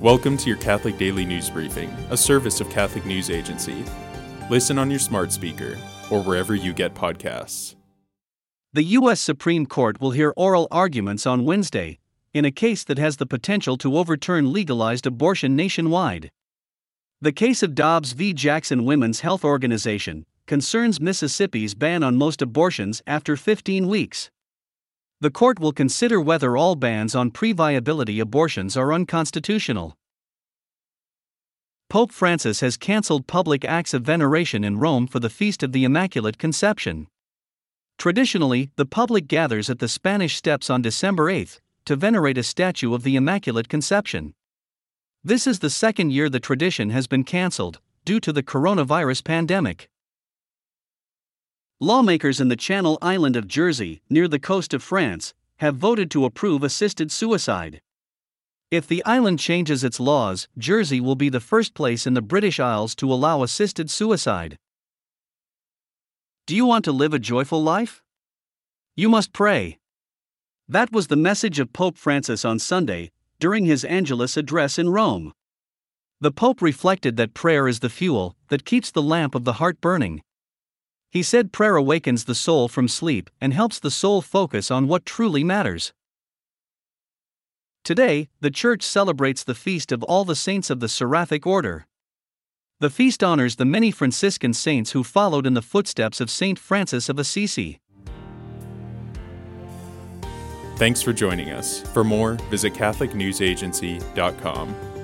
Welcome to your Catholic Daily News Briefing, a service of Catholic News Agency. Listen on your smart speaker or wherever you get podcasts. The U.S. Supreme Court will hear oral arguments on Wednesday in a case that has the potential to overturn legalized abortion nationwide. The case of Dobbs v. Jackson Women's Health Organization concerns Mississippi's ban on most abortions after 15 weeks. The court will consider whether all bans on pre viability abortions are unconstitutional. Pope Francis has cancelled public acts of veneration in Rome for the Feast of the Immaculate Conception. Traditionally, the public gathers at the Spanish Steps on December 8 to venerate a statue of the Immaculate Conception. This is the second year the tradition has been cancelled, due to the coronavirus pandemic. Lawmakers in the Channel Island of Jersey, near the coast of France, have voted to approve assisted suicide. If the island changes its laws, Jersey will be the first place in the British Isles to allow assisted suicide. Do you want to live a joyful life? You must pray. That was the message of Pope Francis on Sunday, during his Angelus address in Rome. The Pope reflected that prayer is the fuel that keeps the lamp of the heart burning. He said prayer awakens the soul from sleep and helps the soul focus on what truly matters. Today, the Church celebrates the feast of all the saints of the Seraphic Order. The feast honors the many Franciscan saints who followed in the footsteps of Saint Francis of Assisi. Thanks for joining us. For more, visit CatholicNewsAgency.com.